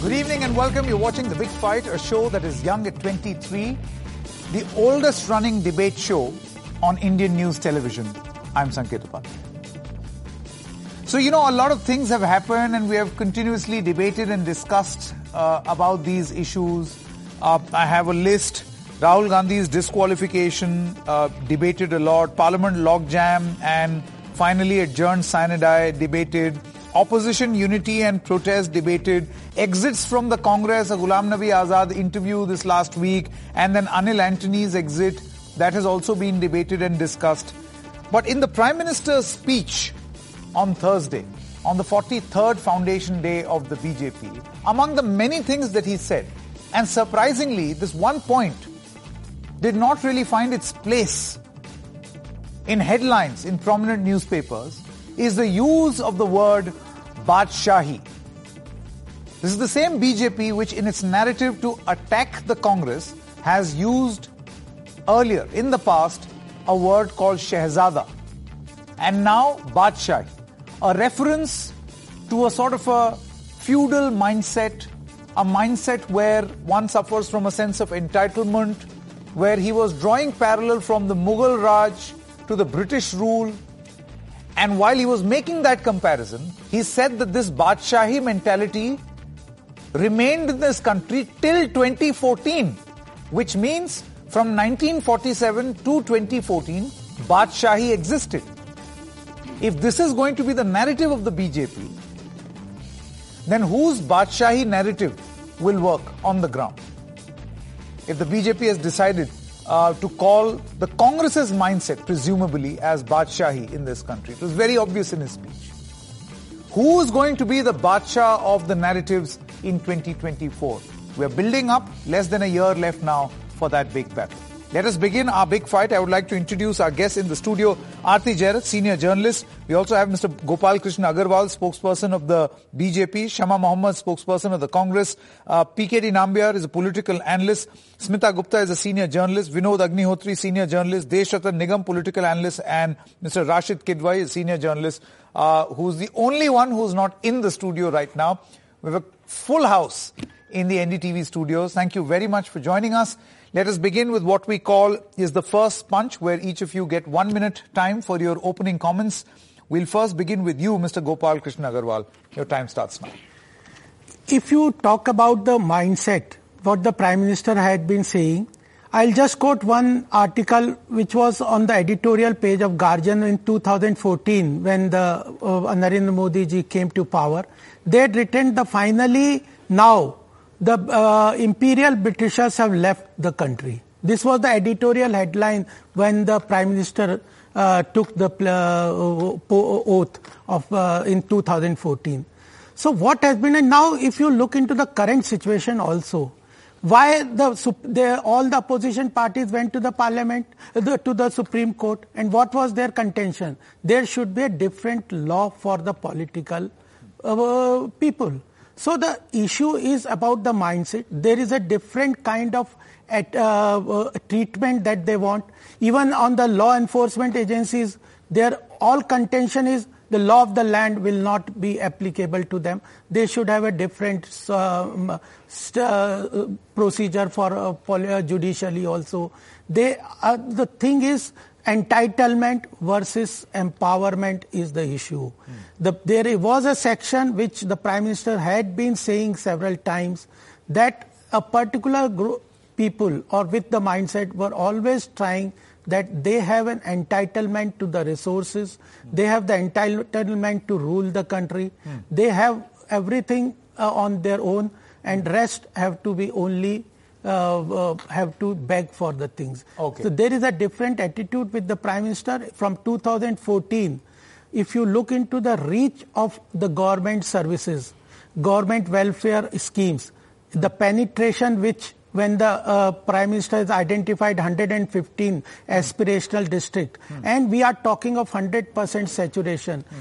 Good evening and welcome. You're watching The Big Fight, a show that is young at 23, the oldest running debate show on Indian news television. I'm Sanket Upadhyay. So, you know, a lot of things have happened and we have continuously debated and discussed uh, about these issues. Uh, I have a list. Rahul Gandhi's disqualification, uh, debated a lot. Parliament logjam and finally adjourned sine die, debated opposition unity and protest debated, exits from the Congress, a Ghulam Nabi Azad interview this last week, and then Anil Antony's exit, that has also been debated and discussed. But in the Prime Minister's speech on Thursday, on the 43rd foundation day of the BJP, among the many things that he said, and surprisingly, this one point did not really find its place in headlines in prominent newspapers, is the use of the word Badshahi. This is the same BJP which, in its narrative to attack the Congress, has used earlier in the past a word called Shehzada. And now Badshahi, a reference to a sort of a feudal mindset, a mindset where one suffers from a sense of entitlement, where he was drawing parallel from the Mughal Raj to the British rule and while he was making that comparison, he said that this Badshahi mentality remained in this country till 2014, which means from 1947 to 2014, Badshahi existed. If this is going to be the narrative of the BJP, then whose Badshahi narrative will work on the ground? If the BJP has decided uh, to call the Congress's mindset, presumably, as Badshahi in this country. It was very obvious in his speech. Who is going to be the Badshah of the narratives in 2024? We're building up, less than a year left now for that big battle. Let us begin our big fight. I would like to introduce our guest in the studio, Aarti Jairath, senior journalist. We also have Mr. Gopal Krishna Agarwal, spokesperson of the BJP, Shama Mohammed, spokesperson of the Congress, uh, PKD Nambiar is a political analyst, Smita Gupta is a senior journalist, Vinod Agnihotri, senior journalist, Deshratan Nigam, political analyst, and Mr. Rashid Kidwai, is senior journalist, uh, who's the only one who's not in the studio right now. We have a full house in the NDTV studios. Thank you very much for joining us. Let us begin with what we call is the first punch where each of you get one minute time for your opening comments. We'll first begin with you, Mr. Gopal Krishna Agarwal. Your time starts now. If you talk about the mindset, what the Prime Minister had been saying, I'll just quote one article which was on the editorial page of Guardian in 2014 when the uh, Narendra Modi ji came to power. They had written the finally now the uh, imperial Britishers have left the country. This was the editorial headline when the Prime Minister uh, took the uh, oath of uh, in 2014. So what has been, and now if you look into the current situation also, why the, the, all the opposition parties went to the parliament, the, to the Supreme Court, and what was their contention? There should be a different law for the political uh, people. So the issue is about the mindset. There is a different kind of at, uh, uh, treatment that they want. Even on the law enforcement agencies, their all contention is the law of the land will not be applicable to them. They should have a different uh, st- uh, procedure for uh, uh, judicially also. They, the thing is, entitlement versus empowerment is the issue. Mm. The, there was a section which the Prime Minister had been saying several times that a particular group people or with the mindset were always trying that they have an entitlement to the resources, mm. they have the entitlement to rule the country, mm. they have everything uh, on their own and rest have to be only uh, uh, have to beg for the things. Okay. So there is a different attitude with the Prime Minister from 2014. If you look into the reach of the government services, government welfare schemes, the penetration which when the uh, Prime Minister has identified 115 aspirational districts, mm. and we are talking of 100% saturation, mm.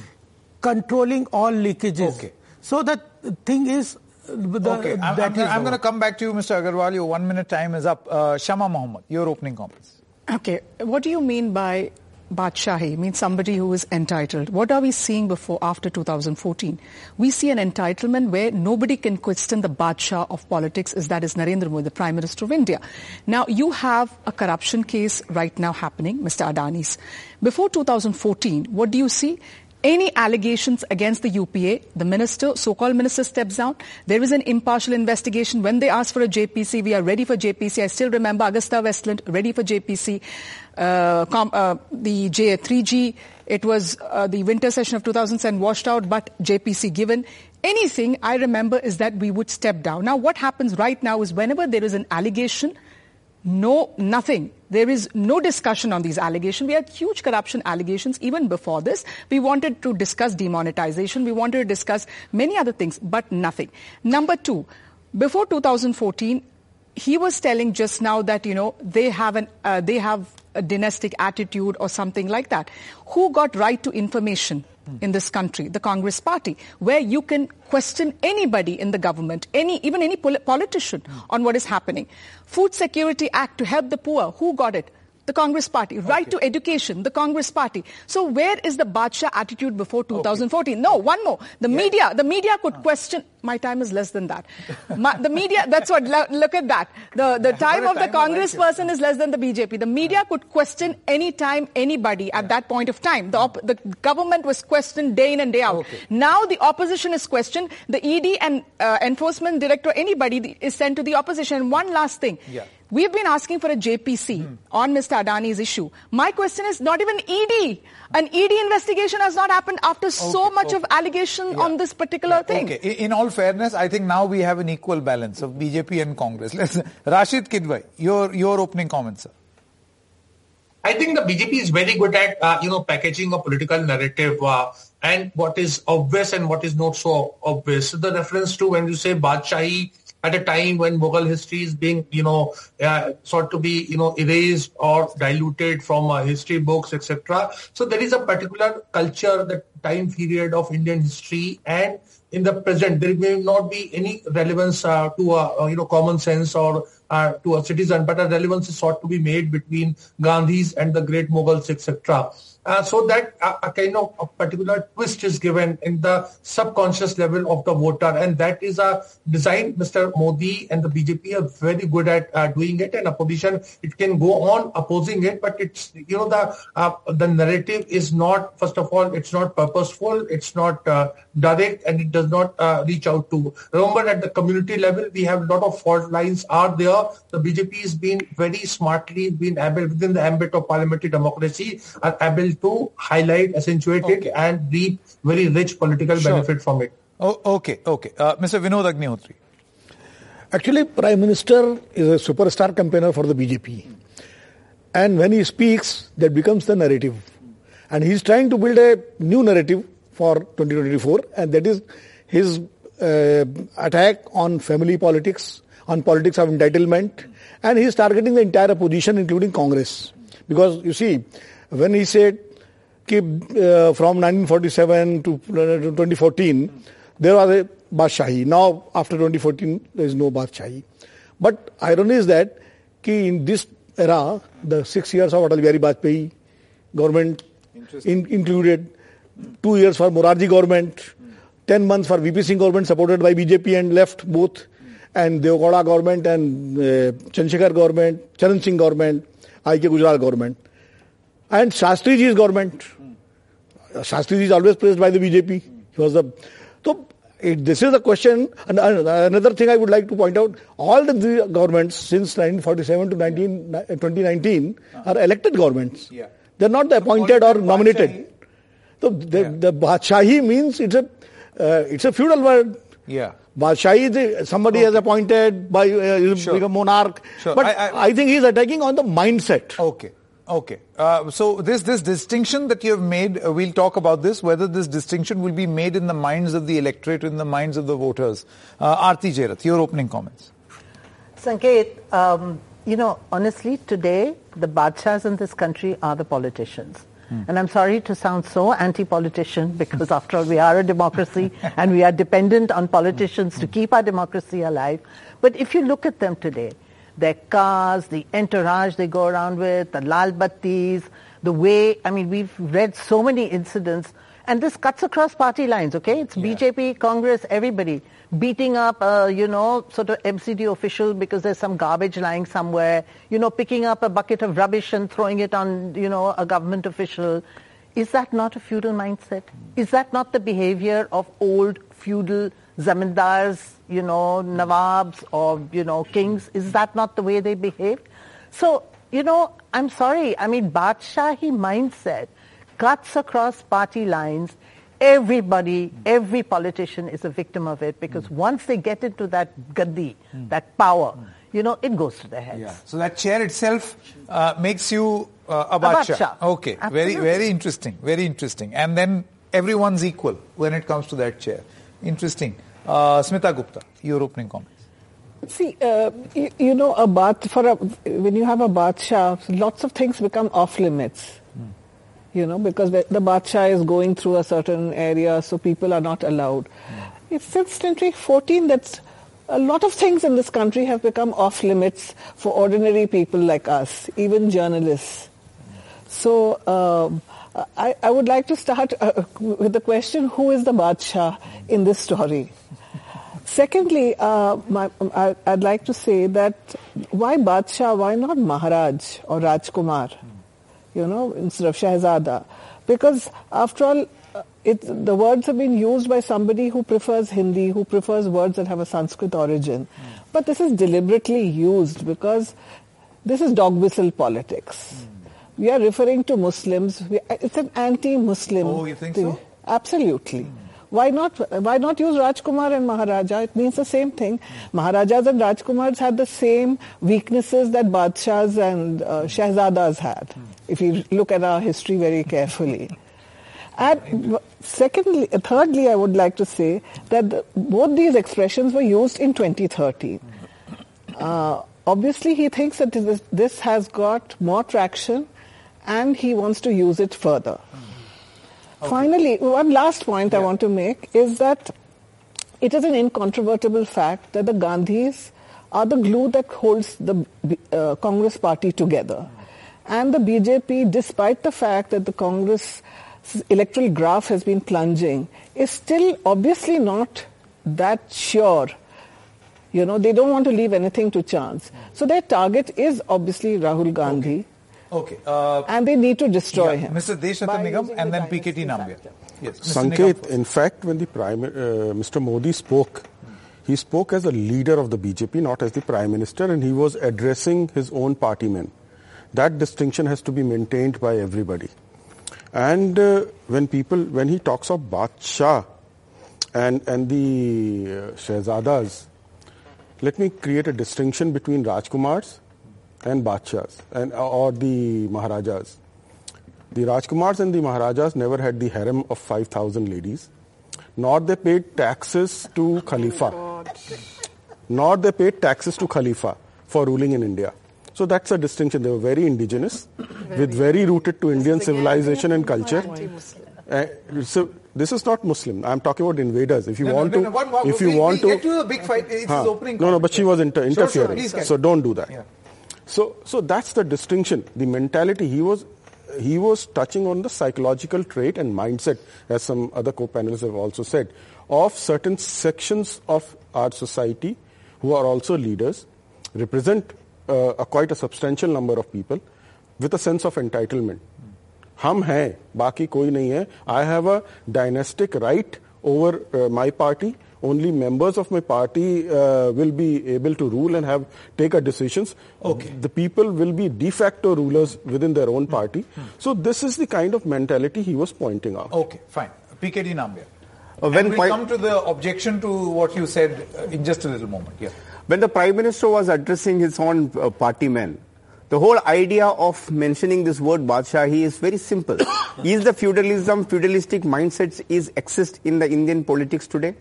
controlling all leakages. Okay. So the thing is, the, okay, I'm, I'm, I'm going to come back to you, Mr. Agarwal. Your one minute time is up. Uh, Shama Mohammed, your opening comments. Okay, what do you mean by Badshahi means somebody who is entitled. What are we seeing before, after 2014? We see an entitlement where nobody can question the Badshah of politics is that is Narendra Modi, the Prime Minister of India. Now you have a corruption case right now happening, Mr. Adani's. Before 2014, what do you see? Any allegations against the UPA, the minister, so-called minister steps down. There is an impartial investigation. When they ask for a JPC, we are ready for JPC. I still remember AgustaWestland, ready for JPC. Uh, com, uh, the J, 3G, it was uh, the winter session of 2007 washed out, but JPC given. Anything I remember is that we would step down. Now what happens right now is whenever there is an allegation, no, nothing. There is no discussion on these allegations. We had huge corruption allegations even before this. We wanted to discuss demonetization. We wanted to discuss many other things, but nothing. Number two, before 2014, he was telling just now that, you know, they have an, uh, they have a dynastic attitude or something like that. Who got right to information? Mm. in this country, the Congress party, where you can question anybody in the government, any, even any pol- politician mm. on what is happening. Food Security Act to help the poor, who got it? The Congress party. Okay. Right to education, the Congress party. So where is the Badshah attitude before 2014? Okay. No, one more. The yeah. media, the media could uh. question, my time is less than that. My, the media, that's what, look at that. The, the time of the Congress person is less than the BJP. The media could question any time, anybody at yeah. that point of time. The, op- the government was questioned day in and day out. Okay. Now the opposition is questioned. The ED and uh, enforcement director, anybody is sent to the opposition. One last thing. Yeah. We've been asking for a JPC hmm. on Mr. Adani's issue. My question is not even ED. An ED investigation has not happened after okay, so much okay. of allegation yeah. on this particular yeah, thing. Okay. In all fairness, I think now we have an equal balance of BJP and Congress. Let's, Rashid Kidwai, your, your opening comments, sir. I think the BJP is very good at, uh, you know, packaging a political narrative uh, and what is obvious and what is not so obvious. So the reference to when you say Badshahi, at a time when Mughal history is being, you know, uh, sought to be, you know, erased or diluted from uh, history books, etc. So there is a particular culture, the time period of Indian history, and in the present there may not be any relevance uh, to uh, you know common sense or uh, to a citizen, but a relevance is sought to be made between Gandhis and the great Mughals, etc. Uh, so that uh, a kind of a particular twist is given in the subconscious level of the voter and that is a design Mr. Modi and the BJP are very good at uh, doing it and opposition it can go on opposing it but it's you know the uh, the narrative is not first of all it's not purposeful it's not uh, direct and it does not reach out to remember at the community level we have a lot of fault lines are there the BJP has been very smartly been able within the ambit of parliamentary democracy are able to highlight, accentuate okay. it, and reap very rich political sure. benefit from it. Oh, okay, okay. Uh, Mr. Vinod Agnihotri. Actually, Prime Minister is a superstar campaigner for the BJP. And when he speaks, that becomes the narrative. And he's trying to build a new narrative for 2024, and that is his uh, attack on family politics, on politics of entitlement, and he's targeting the entire opposition, including Congress. Because you see, when he said uh, from 1947 to 2014, there was a Badshahi. Now, after 2014, there is no Badshahi. But irony is that in this era, the six years of Atal Bihari Vajpayee government in, included two years for Morarji government, ten months for VP Singh government supported by BJP and left both, and Devgowda government and uh, Chandrasekhar government, Charan Singh government, I.K. Gujral government, and Shastriji's government. Shastri is always praised by the BJP. He was the so it, this is the question. And another thing I would like to point out: all the governments since 1947 to 19, 2019 are elected governments. Yeah. They're not the appointed or nominated. So the, yeah. the Badshahi means it's a uh, it's a feudal word. Yeah. Badshahi is somebody okay. has appointed by uh, sure. a monarch. Sure. But I, I, I think he's attacking on the mindset. Okay. Okay. Uh, so this this distinction that you have made, uh, we'll talk about this, whether this distinction will be made in the minds of the electorate, in the minds of the voters. Uh, Jairath, your opening comments. Sanket, um, you know, honestly, today, the badshahs in this country are the politicians. Hmm. And I'm sorry to sound so anti-politician because after all we are a democracy and we are dependent on politicians to keep our democracy alive. But if you look at them today, their cars, the entourage they go around with, the lal battis, the way, I mean, we've read so many incidents, and this cuts across party lines, okay? It's Yeah. BJP, Congress, everybody beating up, uh, you know, sort of MCD official because there's some garbage lying somewhere, you know, picking up a bucket of rubbish and throwing it on, you know, a government official. Is that not a feudal mindset? Is that not the behavior of old feudal zamindars, you know, nawabs or, you know, kings? Is that not the way they behave? So, you know, I'm sorry. I mean, Badshahi mindset cuts across party lines. Everybody, every politician is a victim of it because once they get into that gaddi, that power, you know, it goes to their heads. Yeah. So that chair itself uh, makes you uh, a A bacha. bacha. Okay. Very, very interesting. Very interesting. And then everyone's equal when it comes to that chair. Interesting. Uh, Smita Gupta, your opening comments. See, uh, you, you know, a bath for a when you have a badshah, lots of things become off limits. You know, because the the badshah is going through a certain area, so people are not allowed. It's since 2014 that a lot of things in this country have become off limits for ordinary people like us, even journalists. So um, I, I would like to start uh, with the question: Who is the Badshah in this story? Secondly, uh, my, I, I'd like to say that why Badshah, why not Maharaj or Rajkumar, you know, instead of Shahzada? Because after all, uh, it, the words have been used by somebody who prefers Hindi, who prefers words that have a Sanskrit origin. But this is deliberately used because this is dog whistle politics. We are referring to Muslims. We, it's an anti-Muslim. Oh, you think thing. so? Absolutely. Why not? Why not use Rajkumar and Maharaja? It means the same thing. Maharajas and Rajkumars had the same weaknesses that Badshahs and uh, Shahzadas had. If you look at our history very carefully. And secondly, thirdly, I would like to say that the, both these expressions were used in 2013. Uh, obviously, he thinks that this, this has got more traction, and he wants to use it further. Finally, one last point I want to make is that it is an incontrovertible fact that the Gandhis are the glue that holds the uh, Congress party together. And the BJP, despite the fact that the Congress electoral graph has been plunging, is still obviously not that sure. You know, they don't want to leave anything to chance. So their target is obviously Rahul Gandhi. Okay. Uh, And they need to destroy yeah, him. Mr. Deshratan Nigam and the then PKD dynasty Nambiar. Yes. Mr. Sanket, in fact, when the Prime, uh, Mr. Modi spoke, he spoke as a leader of the BJP, not as the Prime Minister, and he was addressing his own party men. That distinction has to be maintained by everybody. And uh, when people, when he talks of Badshah and, and the uh, Shahzadas, let me create a distinction between Rajkumars and Badshahs and, or the Maharajas. The Rajkumars and the Maharajas never had the harem of 5,000 ladies, nor they paid taxes to Khalifa. Nor they paid taxes to Khalifa for ruling in India. So that's a distinction. They were very indigenous, with very rooted to Indian civilization and culture. Uh, so this is not Muslim. I'm talking about invaders. If you No, no, want no, to, no, one more. if you We'll- want we'll to, get to the big fight. It's Huh. opening. No, no, but she was inter- Sure, sure, interfering. so don't do that. Yeah. So, so that's the distinction. The mentality he was, he was touching on the psychological trait and mindset, as some other co-panelists have also said, of certain sections of our society who are also leaders, represent uh, a quite a substantial number of people, with a sense of entitlement. हम हैं बाकी कोई नहीं है I have a dynastic right over my party only members of my party uh, will be able to rule and have take a decisions Okay. the people will be de facto rulers within their own party so this is the kind of mentality he was pointing out Okay, fine. PKD Nambiar. Uh, and when we'll come to the objection to what you said uh, in just a little moment. Yeah. When the Prime Minister was addressing his own uh, party men, the whole idea of mentioning this word Badshahi is very simple. is the feudalism, feudalistic mindsets is exist in the Indian politics today?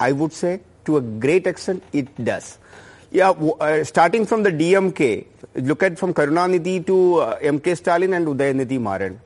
I would say to a great extent it does. Yeah, uh, starting from the DMK, look at from Karunanidhi to uh, MK Stalin and Udayanidhi Maran.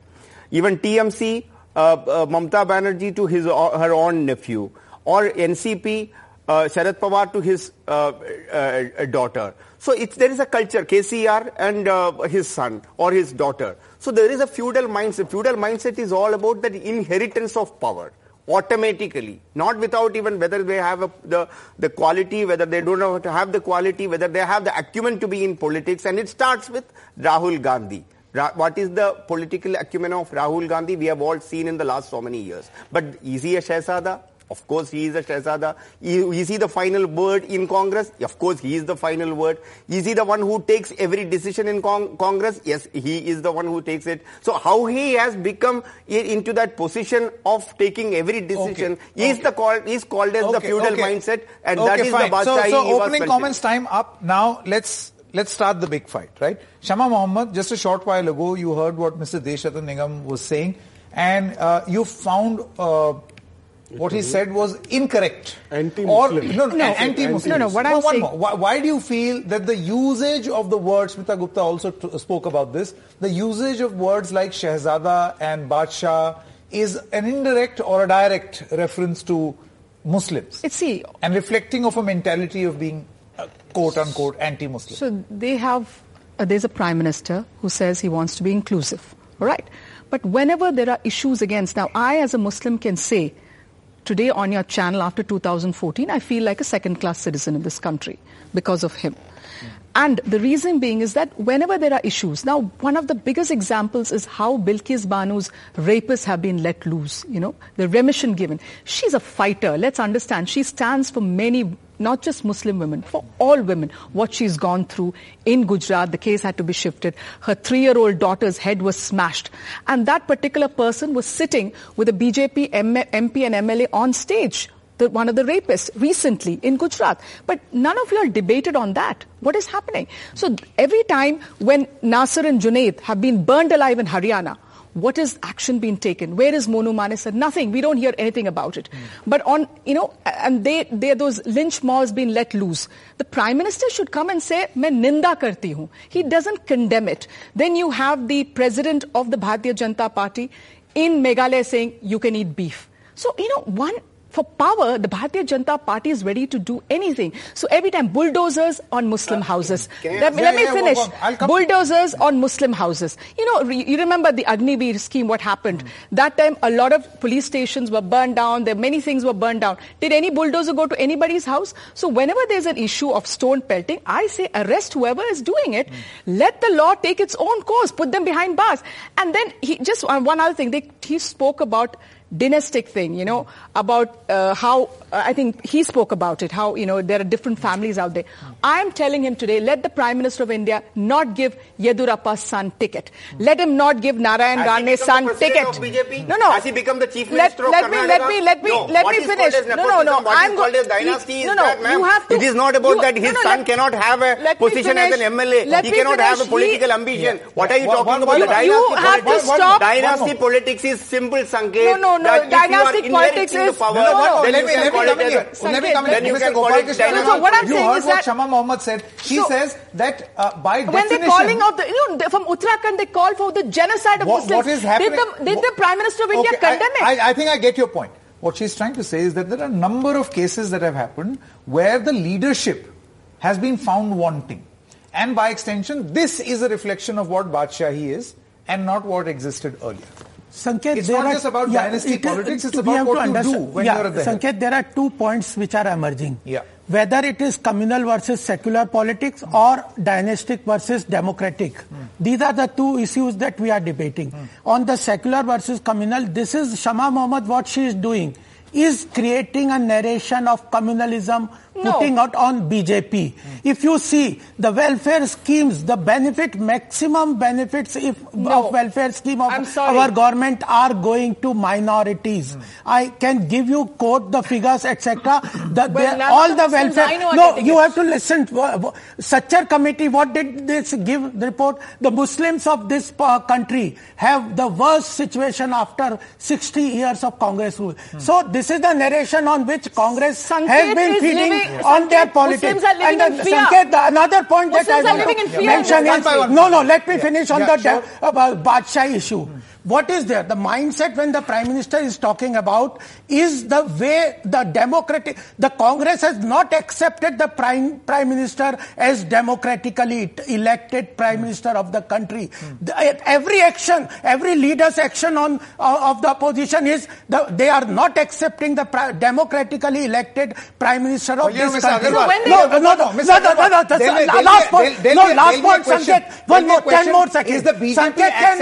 Even TMC, uh, uh, Mamta Banerjee to his or her own nephew, or NCP, uh, Sharad Pawar to his uh, uh, daughter. So there is a culture, KCR and uh, his son or his daughter. So there is a feudal mindset. Feudal mindset is all about the inheritance of power automatically, not without even whether they have a, the, the quality, whether they don't know how to have the quality, whether they have the acumen to be in politics. And it starts with Rahul Gandhi. Ra- what is the political acumen of Rahul Gandhi? We have all seen in the last so many years. But is he a Shahzada? Of course, he is a Shahzada. Is he the final word in Congress? Of course, he is the final word. Is he the one who takes every decision in con- Congress? Yes, he is the one who takes it. So how he has become into that position of taking every decision Okay. is the call is called as the feudal okay. mindset, and okay, that is fine. the So, so opening comments time up. Now let's let's start the big fight, right? Shama Mohammed, just a short while ago, you heard what Mr. Deshratan Nigam was saying, and uh, you found uh, what he said was incorrect. Anti-Muslim. Or, no, no, No. anti-Muslim. No, no, what I'm one saying- more. Why, why do you feel that the usage of the words, Smita Gupta also t- spoke about this, the usage of words like Shahzada and Badshah is an indirect or a direct reference to Muslims? It's see, and reflecting of a mentality of being uh, quote unquote anti-Muslim. So they have, uh, there's a prime minister who says he wants to be inclusive, all right? But whenever there are issues against, now I as a Muslim can say, today on your channel after 2014, I feel like a second class citizen in this country because of him. And the reason being is that whenever there are issues, now one of the biggest examples is how Bilkis Banu's rapists have been let loose, you know, the remission given. She's a fighter, let's understand. She stands for many, not just Muslim women, for all women. What she's gone through in Gujarat, the case had to be shifted. Her three-year-old daughter's head was smashed. And that particular person was sitting with a BJP MP and MLA on stage the, one of the rapists recently in Gujarat. But none of you are debated on that. What is happening? So every time when Nasser and Junaid have been burned alive in Haryana, what is action being taken? Where is Monu Manesar? Nothing. We don't hear anything about it. Mm. But on, you know, and they, they those lynch mobs being let loose. The Prime Minister should come and say, Main ninda karti hu. He doesn't condemn it. Then you have the President of the Bharatiya Janata Party in Meghalaya saying, you can eat beef. So, you know, one for power, the Bharatiya Janata Party is ready to do anything. So every time, bulldozers on Muslim houses. can I- Let me, Yeah, let me yeah, finish. go on. I'll Bulldozers on Muslim houses. You know, re, you remember the Agniveer scheme, what happened? That time, a lot of police stations were burned down. There many things were burned down. Did any bulldozer go to anybody's house? So whenever there's an issue of stone pelting, I say arrest whoever is doing it. Let the law take its own course. Put them behind bars. And then he just uh, one other thing. They, he spoke about dynastic thing, you know, about uh, how, uh, I think he spoke about it, how, you know, there are different families out there. I'm telling him today, let the Prime Minister of India not give Yediyurappa's son ticket. Let him not give Narayan Has he Rane's son ticket. of BJP? No, no. Has he become the chief let, minister of let me, let me, let me, No. let What me finish. as No, no, nepotism, no. what is I'm called go- as dynasty he- is no, no. that, ma'am. You have to. It is not about you- that his no, no, son let- cannot have a position as an. MLA. Let he me cannot have a political He- ambition. Yeah. What are you talking about? you- the dynasty have to politics. stop- Dynasty politics is simple, Sanket. No, no, no. that if you are Dynastic politics is- power, No, no, no, let me, let me come in here. Let me come in then here. you Mr. can call it Gopalakrishnan, dynastic So what I'm you saying heard is what that- Shama Mohammed said. She So- says that uh, by When definition... they're calling out the, you know, from Uttarakhand, they call for the genocide of what, Muslims. what is happening? Did the, did the Prime Minister of India Okay, I- condemn it? I, I think I get your point. What she's trying to say is that there are a number of cases that have happened where the leadership has been found wanting. And by extension, this is a reflection of what Badshahi is and not what existed earlier. Sanket, It's not are- just about dynasty politics, it's about what you do when yeah, you're at the head. Sanket, there are two points which are emerging. Yeah. Whether it is communal versus secular politics hmm. or dynastic versus democratic. Hmm. These are the two issues that we are debating. Hmm. On the secular versus communal, this is Shama Mohammed, what she is doing is creating a narration of communalism No. putting out on BJP. Hmm. If you see the welfare schemes, the benefit, maximum benefits if No. of welfare scheme of our government are going to minorities. Hmm. I can give you quote the figures, etc. The, Well, all the welfare. I know are No, you it. have to listen. Sachar committee, what did this give the report? The Muslims of this uh, country have the worst situation after 60 years of Congress rule. Hmm. So this is the narration on which Congress Sanket has been feeding on their Sanket, politics. Are and in fear. Sanket, the another point that I are want to mention this is no, no. Let me finish on Yeah, the sure. de- about Badshah issue. What is there? The mindset when the Prime Minister is talking about is the way the democratic, the Congress has not accepted the Prime, Prime Minister as democratically elected Prime Minister of the country. The, every action, every leader's action on uh, of the opposition is the, they are not accepting the pri- democratically elected Prime Minister of Well, you know, this country. No, no, no, no, no, Mr. no, no, no, no, no, there'll last point, no, last point. Sanket, one more, ten more seconds. Is the BJP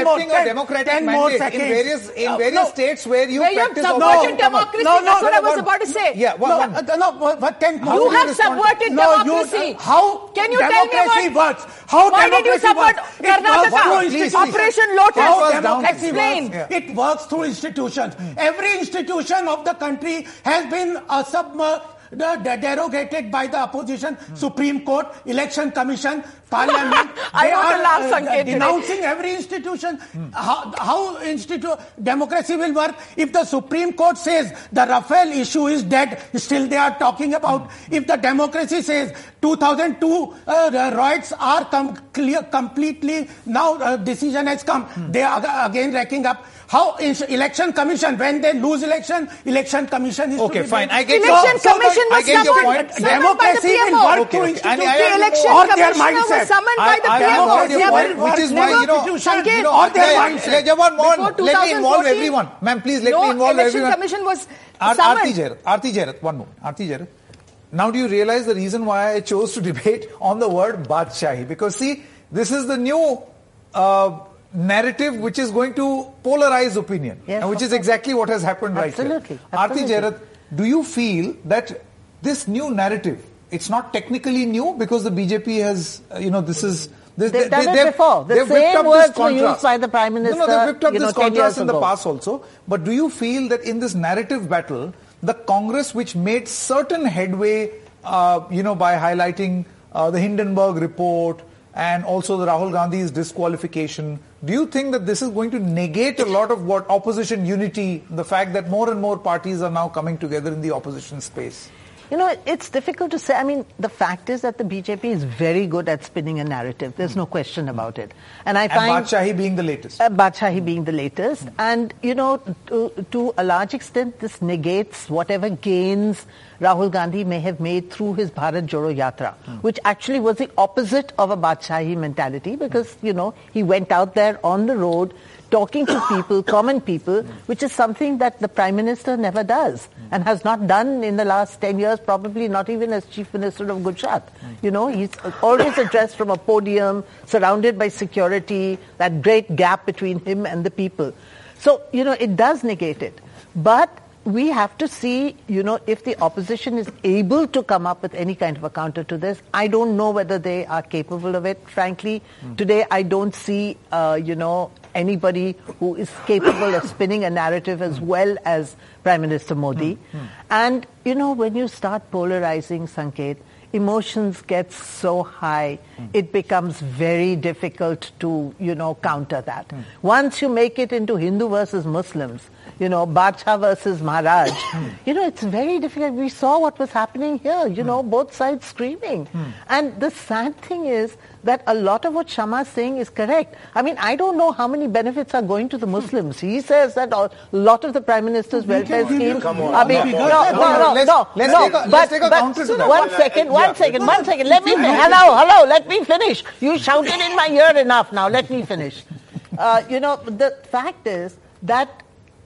more, accepting a ten- democratic more mandate in various in Uh, various no. states where you Where you have practice subverted opposition? democracy. No, no, That's what no, I was no, about to say. Yeah, one, no, one. uh, no, but- but ten. You have respond? subverted No, you- democracy. how Can you tell me democracy about works? How why did you democracy support works? It works Karnataka? through Please, institutions. Operation Lotus. How democracy Explain. works? It works through institutions. Every institution of the country has been a submer- the, the derogated by the opposition, Supreme Court, Election Commission, Parliament. I They want to are, uh, Sanket, today. denouncing every institution. How, how institu- democracy will work if the Supreme Court says the Rafale issue is dead, still they are talking about. If the democracy says 2002 uh, riots are com- clear, completely now uh, decision has come, they are again racking up. How is election commission when they lose election, election commission is to Okay, be fine. I get Election your- so- Commission I was get your summoned. point. Summoned by the Democracy will PMO. work Okay, through okay. And I- institutions I- The election or their commissioner was mindset. summoned by the I- I PMO. have your point, which is why, you know, institution Sanket, or their mindset. Let me involve everyone. Ma'am, please let no me involve election everyone. commission was Ar- summoned. Aarti Jairath, Aarti Jairath, one moment. Aarti Jairath. Now do you realize the reason why I chose to debate on the word Badshahi? Because see, this is the new uh, narrative which is going to polarize opinion. Yes, and which is exactly what has happened Absolutely, right here. Absolutely. Jairath, do you feel that this new narrative, it's not technically new because the BJP has, uh, you know, this is... This, They've done it they've- before. The same up this words were used by the Prime No, no, Minister, they've whipped up you know, this contrast in the past also. But do you feel that in this narrative battle, the Congress, which made certain headway, uh, you know, by highlighting uh, the Hindenburg report and also the Rahul Gandhi's disqualification, do you think that this is going to negate a lot of what opposition unity, the fact that more and more parties are now coming together in the opposition space? You know, it's difficult to say. I mean, the fact is that the BJP is very good at spinning a narrative. There's no question about it. And I find. And Badshahi being the latest. uh, Badshahi being the latest. And, you know, to, to a large extent, this negates whatever gains Rahul Gandhi may have made through his Bharat Jodo Yatra, which actually was the opposite of a Badshahi mentality because, you know, he went out there on the road talking to people, common people, which is something that the Prime Minister never does and has not done in the last 10 years, probably not even as Chief Minister of Gujarat. You know, he's always addressed from a podium, surrounded by security, that great gap between him and the people. So, you know, it does negate it. But we have to see, you know, if the opposition is able to come up with any kind of a counter to this. I don't know whether they are capable of it, frankly. Hmm. Today, I don't see, uh, you know, anybody who is capable of spinning a narrative as hmm. well as Prime Minister hmm. Modi. And, you know, when you start polarizing, Sanket, emotions get so high, it becomes very difficult to, you know, counter that. Once you make it into Hindu versus Muslims, you know, Bacha versus Maharaj, hmm. you know, it's very difficult. We saw what was happening here, you know, hmm. both sides screaming. Hmm. And the sad thing is that a lot of what Shama is saying is correct. I mean, I don't know how many benefits are going to the Muslims. He says that a lot of the Prime Minister's welfare schemes are being... No, no, no, Let's- no, let's no, take a- but- take a counter to that. One second, one second, one second. Let me. Hello, hello, let me finish. You shouted in my ear enough now. Let me finish. Uh, you know, the fact is that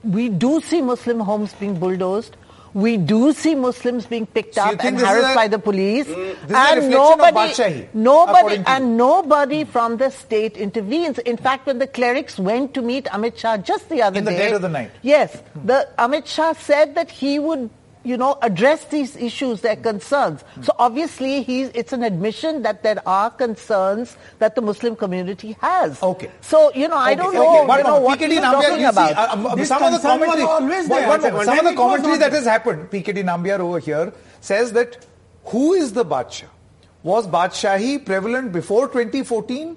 we do see Muslim homes being bulldozed. We do see Muslims being picked So up and harassed a- by the police. Mm, reflection and nobody, nobody, according to you? and nobody from the state intervenes. In fact, when the clerics went to meet Amit Shah just the other day. In the dead of the night. Yes, the Amit Shah said that he would, you know, address these issues, their concerns. So obviously, he's, it's an admission that there are concerns that the Muslim community has. Okay. So you know, I Okay, don't okay, know, one you know what PKD Nambiar, talking you about. uh, uh, This some of the commentary, always one- there. one moment. some of the commentary that has happened, PKD Nambiar over here says that who is the Badshah? Was Badshahi prevalent before 2014?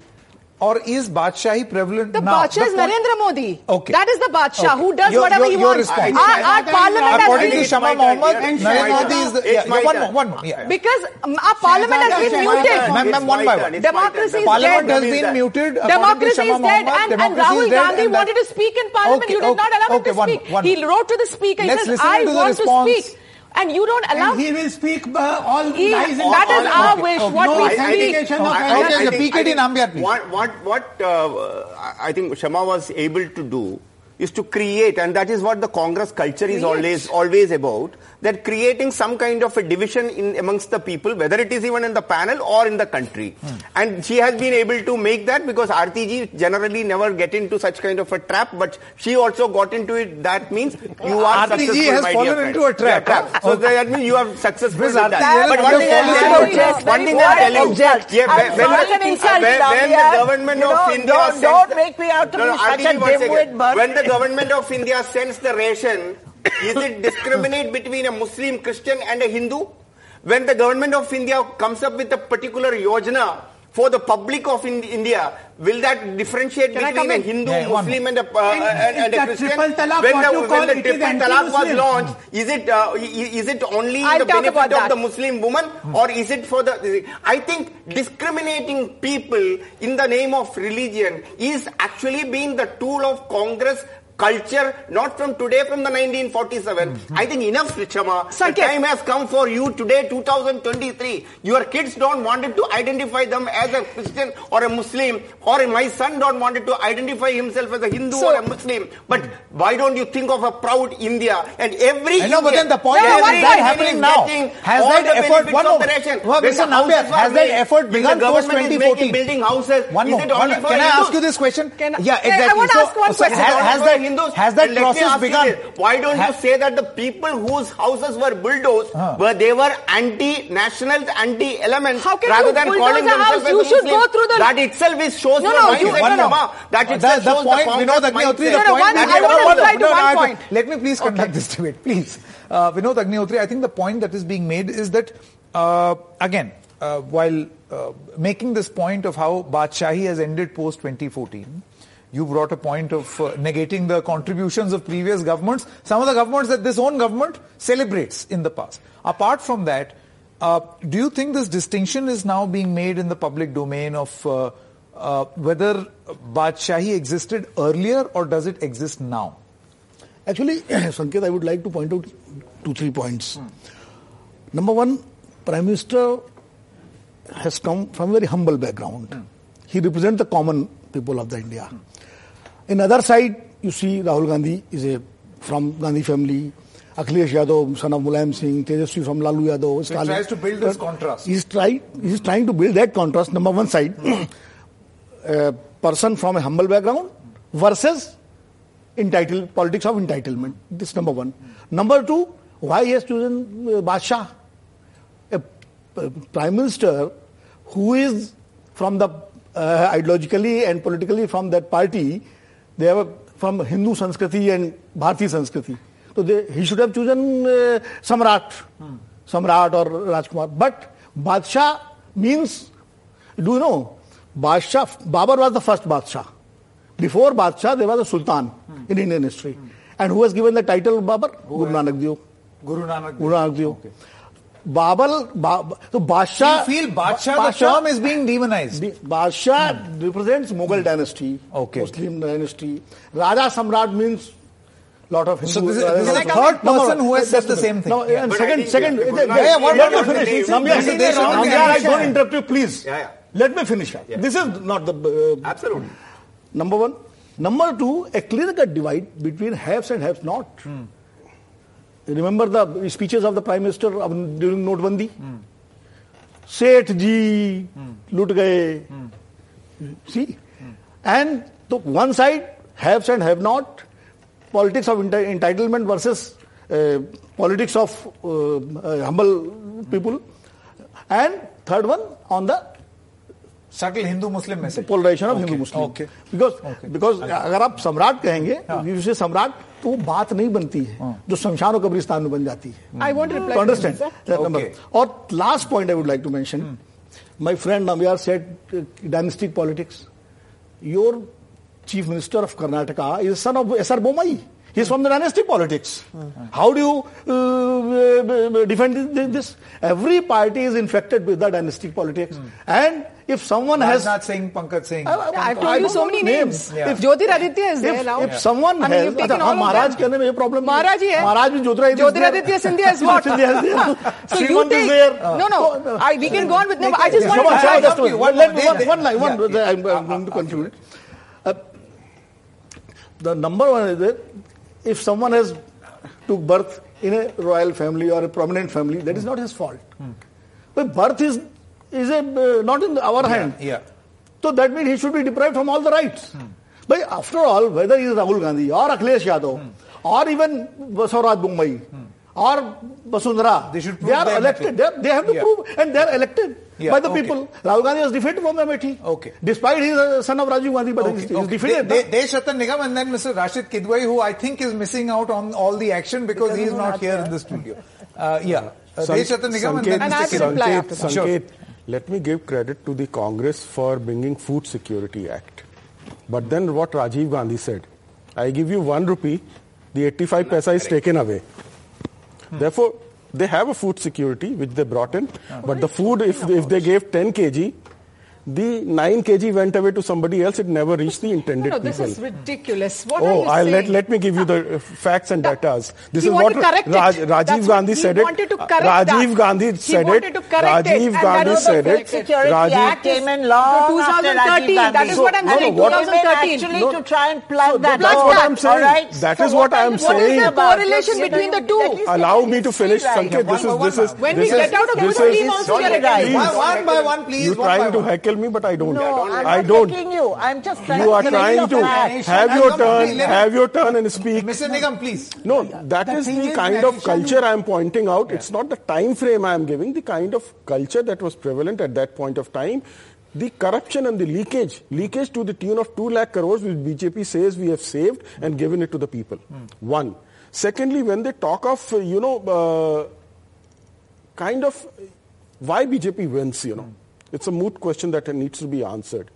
Or is Badshahi prevalent The now? Badshah is point- Narendra Modi. Okay. That is the Badshah Okay. who does Your- whatever your- he wants. Our, our parliament has According been to Shama Mohammed, yeah. Narendra Modi is the, turn. yeah, It's my one turn. more, one more, yeah. because um, our parliament has been muted. turn. Ma'am, ma'am, It's one my by turn. one. It's my Democracy turn. is Parliament dead. has been muted. Democracy is dead, and, and Rahul Gandhi wanted to speak in Parliament. You did not okay, allow him to speak. he wrote to the speaker. He Let's says, "I want to speak," and you don't allow. And he will speak uh, all He- lies and that is all- our okay, wish, okay. what no we authentication speak. of I- I- any- Okay, I think- PKD I think Nambiar, please. What, what, what uh, I think Shama was able to do is to create, and that is what the Congress culture is always always about, that creating some kind of a division in amongst the people, whether it is even in the panel or in the country. Hmm. And she has been able to make that because Aarti ji generally never get into such kind of a trap, but she also got into it. That means you are Aarti ji successful, has my fallen into a trap, Yeah, huh? So that means you are successful in Aarti ji that. But one thing into I'll a tell you, trap. one thing tell you, yeah, when, when, when, an insult, when, the government of India don't- make me out to be such a dimwit, When the government of India sends the ration, is it discriminate between a Muslim, Christian and a Hindu? When the government of India comes up with a particular yojana for the public of in India, will that differentiate Can between a? Hindu, Yeah, Muslim and a, uh, And and, and a Christian? talaq when the, you when the triple talaq was launched, is it uh, is it only I'll the benefit of the Muslim woman or is it for the I think discriminating people in the name of religion is actually being the tool of Congress culture not from today from the 1947 mm-hmm. I think enough Shama the time has come for you today 2023 your kids don't wanted to identify them as a Christian or a Muslim or my son don't wanted to identify himself as a Hindu So- or a Muslim but why don't you think of a proud India and every I know, but then the point No, is, is that happening now? Has that effort, one of more, the well, Mr. the Nambiar, houses were has that effort begun post government is making 2014? building houses, One is more, it only more. for Can I ask you this question? Can I- yeah, Hey, I wanna so, ask one question. Has, Only has for that, Hindus? has that And let me process ask you begun? this. Why don't Ha- you say that the people whose houses were bulldozed Huh. were they were anti-nationals, anti-elements, How can rather you than bulldoze calling a house? themselves You should Muslim? go through the- That itself is shows No, your no, mindset, you- one more. Shama. That The- itself the shows point, the Vinod Congress Agnihotri, the mindset. No, no, point one- that I you- wanna no, no, reply to no, no, one I- point. Let me please conduct this debate, please. Uh, Vinod Agnihotri, I think the point that is being made is that, uh, again, uh, while uh, making this point of how Badshahi has ended post 2014, you brought a point of uh, negating the contributions of previous governments, some of the governments that this own government celebrates in the past. Apart from that, uh, do you think this distinction is now being made in the public domain of uh, uh, whether Badshahi existed earlier or does it exist now? Actually, Sanket, I would like to point out two, three points. Number one, Prime Minister has come from a very humble background. He represents the common people of the India. In other side, you see Rahul Gandhi is a from Gandhi family. Akhilesh Yadav, son of Mulayam Singh, Tejasvi from Lalu Yadav. So he tries to build this contrast. He's, try, he's trying to build that contrast, number one side. a person from a humble background versus entitled politics of entitlement. This number one. Number two, why he has chosen uh, Badshah, a, a prime minister who is from the uh, ideologically and politically from that party. They have from Hindu sanskriti and Bharatiya sanskriti तो they he should have chosen samrat samrat और rajkumar but badshah means do know badshah Babar was the first badshah before badshah they was a sultan in Indian history and who has given the title Babar Guru Nanak Dev Guru Nanak Guru Nanak Dev Babar, ba, so Badshah. You feel Badshah, the term is being demonized. the Badshah represents Mughal dynasty, Okay. Muslim dynasty. Raja Samrat means lot of Hindu. So this is- uh, this is uh, the third no, no, person who has said the same thing. No, Yeah. and second, second. Yeah, yeah, but yeah, let me finish. believe- Nambiar, This is the wrong Nambiar, I direction. don't interrupt you, please. Yeah, yeah. Let me finish. Yeah. This is not the. Uh, Absolutely. Number one. Number two, a clear cut divide between haves and haves not. Remember the speeches of the Prime Minister of, during Notbandi? Seth ji, lut gaye. See? And so one side, haves and have not, politics of enti- entitlement versus uh, politics of uh, uh, humble people. And third one, subtle Hindu Muslim में से। Polarisation of Hindu Muslim okay because because अगर आप सम्राट कहेंगे हाँ। सम्राट तो बात नहीं बनती है हाँ। जो शमशान और कब्रिस्तान में बन जाती है। आई वॉन्ट अंडरस्टैंड और last point I would like to mention my friend Namiyar said dynastic politics your chief minister of Karnataka is son of S R Bommai He's from the dynastic politics how do defend this every party is party with the dynastic politics and If someone I'm has not saying Pankaj Singh, I, I, I've told you so many names. names. Yeah. If Jyotiraditya is if, there now, if someone I mean, has, you've taken all Maharaj करने में ये problem Maharaj is है. Maharaj भी Jyotiraditya. Jyotiraditya Scindia is what? Scindia is there. So you take. There. No, no. I, we can go on with. No, I just want to. One, one, one line. One. I'm going to conclude. Uh, the number one is that if someone has took birth in a royal family or a prominent family, that is not his fault. Hmm. But birth is is a, uh, not in our hand. Yeah. So that means he should be deprived from all the rights. But after all, whether he is Rahul Gandhi or Akhilesh Yadav or even Basavaraj Bommai or Basundhara, They should prove they are elected. They, are- they have to Yeah. prove and they are elected Yeah, by the okay. people. Rahul Gandhi was defeated from Amethi. Okay. Despite he is a son of Rajiv Gandhi, but he is Okay. defeated. De- na? De- Deshratan Nigam and then Mr. Rashid Kidwai, who I think is missing out on all the action because, he is not here in the studio. Uh, yeah. Uh, San- Deshratan Nigam and then And I Mr. have to Kidwai. reply Sanket, after that. Sure. Let me give credit to the Congress for bringing Food Security Act. But then what Rajiv Gandhi said, I give you one rupee, the 85 paisa is taken away. Therefore, they have a food security which they brought in, but the food, if, if they gave 10 kg, the 9 kg went away to somebody else, it never reached the intended No, this people. is ridiculous. What are Oh, you I'll let, saying? let me give you the uh, facts and data. This He is wanted what to correct it. Raj, That's Rajiv what Gandhi he said it. wanted to Uh, correct Rajiv that. Gandhi He said wanted it. to correct Rajiv Gandhi was said the it. Security Rajiv- Act came in long No, after 2013, that is what I'm saying, it came in 2013. actually No. to try and plug So that that's what I'm saying. All right? That So what I'm saying. What is the correlation between the two? Allow me to finish, right. Sanket. This is this is When this we is- get out of this the is- also, we are get right. against. One, one by one, please. You're trying to one. Heckle me, but I don't. No, I'm I not don't. taking you. I'm just trying You are trying to have your turn, have your turn and speak. Mr. Nigam, please. No, that The is the is, kind of culture I am pointing out. It's not the time frame I am giving, the kind of culture that was prevalent at that point of time. The corruption and the leakage, leakage to the tune of 2 lakh crores, which BJP says we have saved and given it to the people. One. Secondly, when they talk of, you know, uh, kind of why BJP wins, you know. It's a moot question that needs to be answered.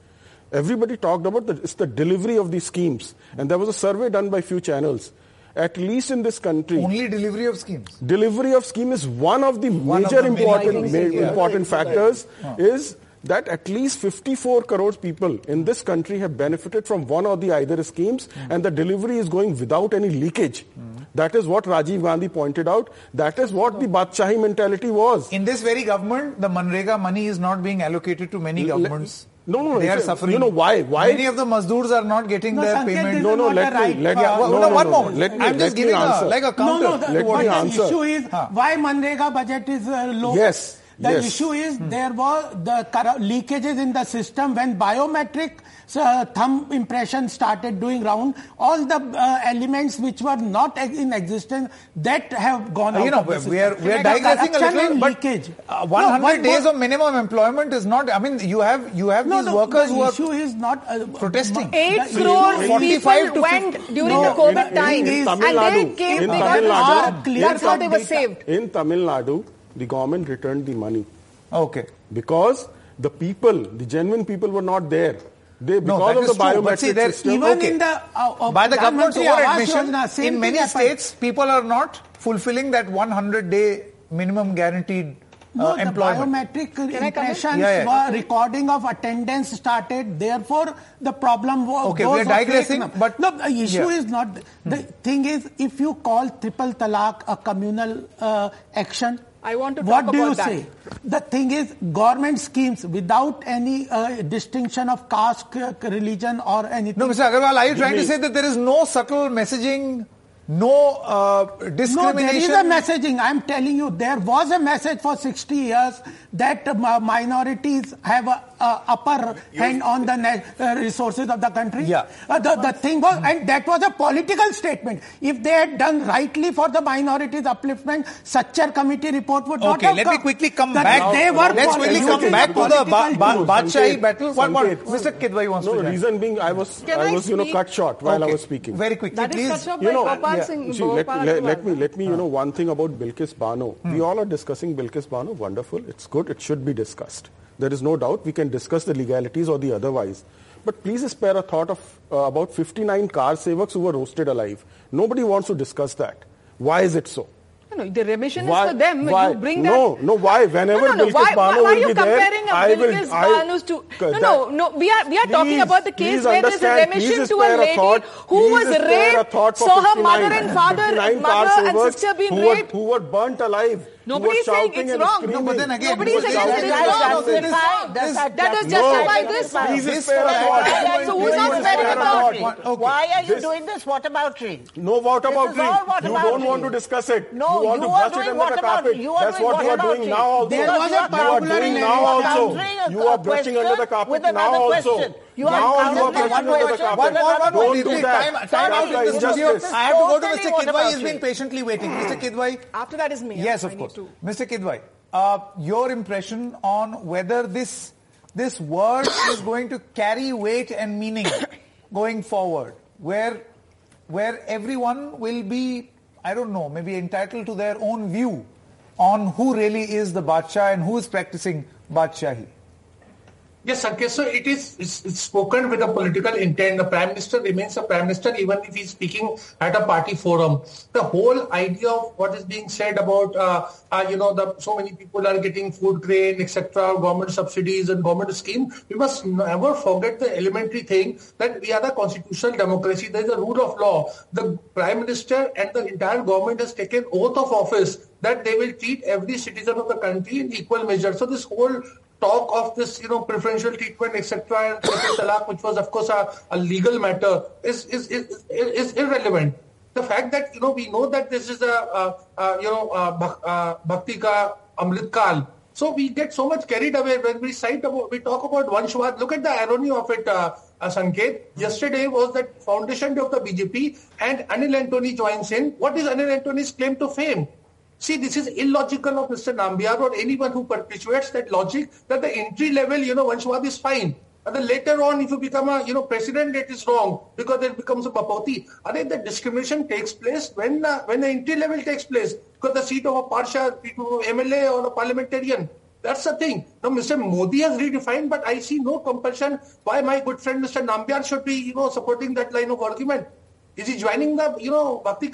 Everybody talked about the, it's the delivery of these schemes. And there was a survey done by few channels. At least in this country, Only delivery of schemes. delivery of scheme is one of the One of major the important ma- yeah. important factors is that at least 54 crore people in this country have benefited from one or the either schemes hmm. and the delivery is going without any leakage. Hmm. That is what Rajiv Gandhi pointed out. That is what the Badshahi mentality was. In this very government, the Manrega money is not being allocated to many governments. No, no, they are a- suffering. you know why? Why? Many of the Mazdoors are not getting No, their Sanket, payment. No, no, let me- right, let- uh, Yeah, well, no, no, no, one moment. let me- I'm just let me giving a, answer. like a No, counter. no, the, Let what me the issue is Huh. why Manrega budget is uh, low. Yes, The yes. issue is there was the leakages in the system when biometric uh, thumb impression started doing round. All the uh, elements which were not in existence that have gone Uh, out you know, of the we are we are digressing a little, and but leakage. uh, No, 100 days what- of minimum employment is not. I mean, you have you have no, these no, workers the who are issue is not uh, protesting. Eight issue crore 45 people to went 50 during No, the COVID in- time, in and Tamil they came. in they Tamil got Nadu, our- clear That's how they were saved. In Tamil Nadu, the government returned the money Okay. because the people, the genuine people were not there. They, No, because that of is the true, but biometric see, there- system. Even Okay. in the uh, uh, By the Pradhan government's own admission, in thing many happened. states, people are not fulfilling that 100-day minimum guaranteed No, uh, the employment. biometric I impressions Yeah, yeah. were recording of attendance started. Therefore, the problem was. Okay, we are digressing, but- no, the issue Yeah. is not. The thing is, if you call triple talaq a communal uh, action. I want to What talk do you that. say? The thing is, government schemes without any uh, distinction of caste, religion, or anything. No, Mr. Agarwal, are you trying to say that there is no subtle messaging, no uh, No, there is a messaging. I'm telling you, there was a message for 60 years that uh, minorities have a, a upper hand on the na- uh, resources of the country. Yeah. Uh, the, the thing was, and that was a political statement. If they had done rightly for the minorities upliftment, such a committee report would not Okay, have let come. me quickly come That back. They were Let's quickly come back to the ba- ba- tool. Battle. One more. Sanket. Mr. Kidwai wants No, to join. reason being, I was, Can I I was, you know, cut short while I was speaking. Very quickly, That is please. cut short you by know, yeah. Singh. See, let, let, let me let me you know one thing about Bilkis Bano. We all are discussing Bilkis Bano. Wonderful. It's good. It should be discussed. There is no doubt we can discuss the legalities or the otherwise. But please spare a thought of uh, about 59 car sevaks who were roasted alive. Nobody wants to discuss that. Why is it so? No, no, the remission Why- is for them. why? You bring No, that. no, no, why? Whenever no, no, no. Why, why, why are you be there, comparing a Bilkis Banu's to? No, that- no, no. We are we are talking about the case where there's a remission to a lady who was raped, saw her mother and father, 59 mother and sister being who were, raped. who were burnt alive. Who Nobody is saying it's wrong. screaming. No, but then again, Nobody who is was saying shouting it's wrong. That's Does that- does that That does No. justify this. Please This spare a was- thought. So who's Please not spare about thought. it? Okay. Why are you This- doing this? What about tree? No what about is You don't want to discuss it. No, you want to are brush it doing under what the about- carpet. That's what what you are doing now also. There was a you are particular doing in now also. You are brushing under the carpet with now another also. Question. You are now you are one under the question carpet. with another One more, one more, Don't do that. Time, time out in the this is injustice. I have to go to Mr. Kidwai. He's been patiently waiting. Mr. Kidwai. After that is me. Yes, of course. Mr. Kidwai, uh, your impression on whether this this word is going to carry weight and meaning going forward, where where everyone will be, I don't know, maybe entitled to their own view on who really is the Badshah and who is practicing Badshahi. Yes, Sanket, so it is spoken with a political intent. The Prime Minister remains a Prime Minister even if he's speaking at a party forum. The whole idea of what is being said about, uh, uh, you know, the, so many people are getting food grain, etc., government subsidies and government scheme, we must never forget the elementary thing that we are a constitutional democracy. There is a rule of law. The Prime Minister and the entire government has taken oath of office that they will treat every citizen of the country in equal measure. So this whole talk of this, you know, preferential treatment, etc., and talaq, which was, of course, a, a legal matter, is, is, is, is irrelevant. The fact that, you know, we know that this is a, a, a you know, a, bhakti ka amrit kal. So we get so much carried away when we cite about, we talk about. Look at the irony of it, uh, uh, Sanket. Yesterday was that foundation day of the BJP and Anil Antony joins in. What is Anil Antony's claim to fame? See, this is illogical of Mr. Nambiar or anyone who perpetuates that logic that the entry level, you know, Vanshwad is fine. And then later on, if you become a, you know, president, it is wrong because it becomes a bapauti. I think the discrimination takes place when uh, when the entry level takes place because the seat of a parsha, MLA or a parliamentarian. That's the thing. Now, Mr. Modi has redefined, but I see no compulsion why my good friend Mr. Nambiar should be, you know, supporting that line of argument. Is he joining the, you know, Bhakti?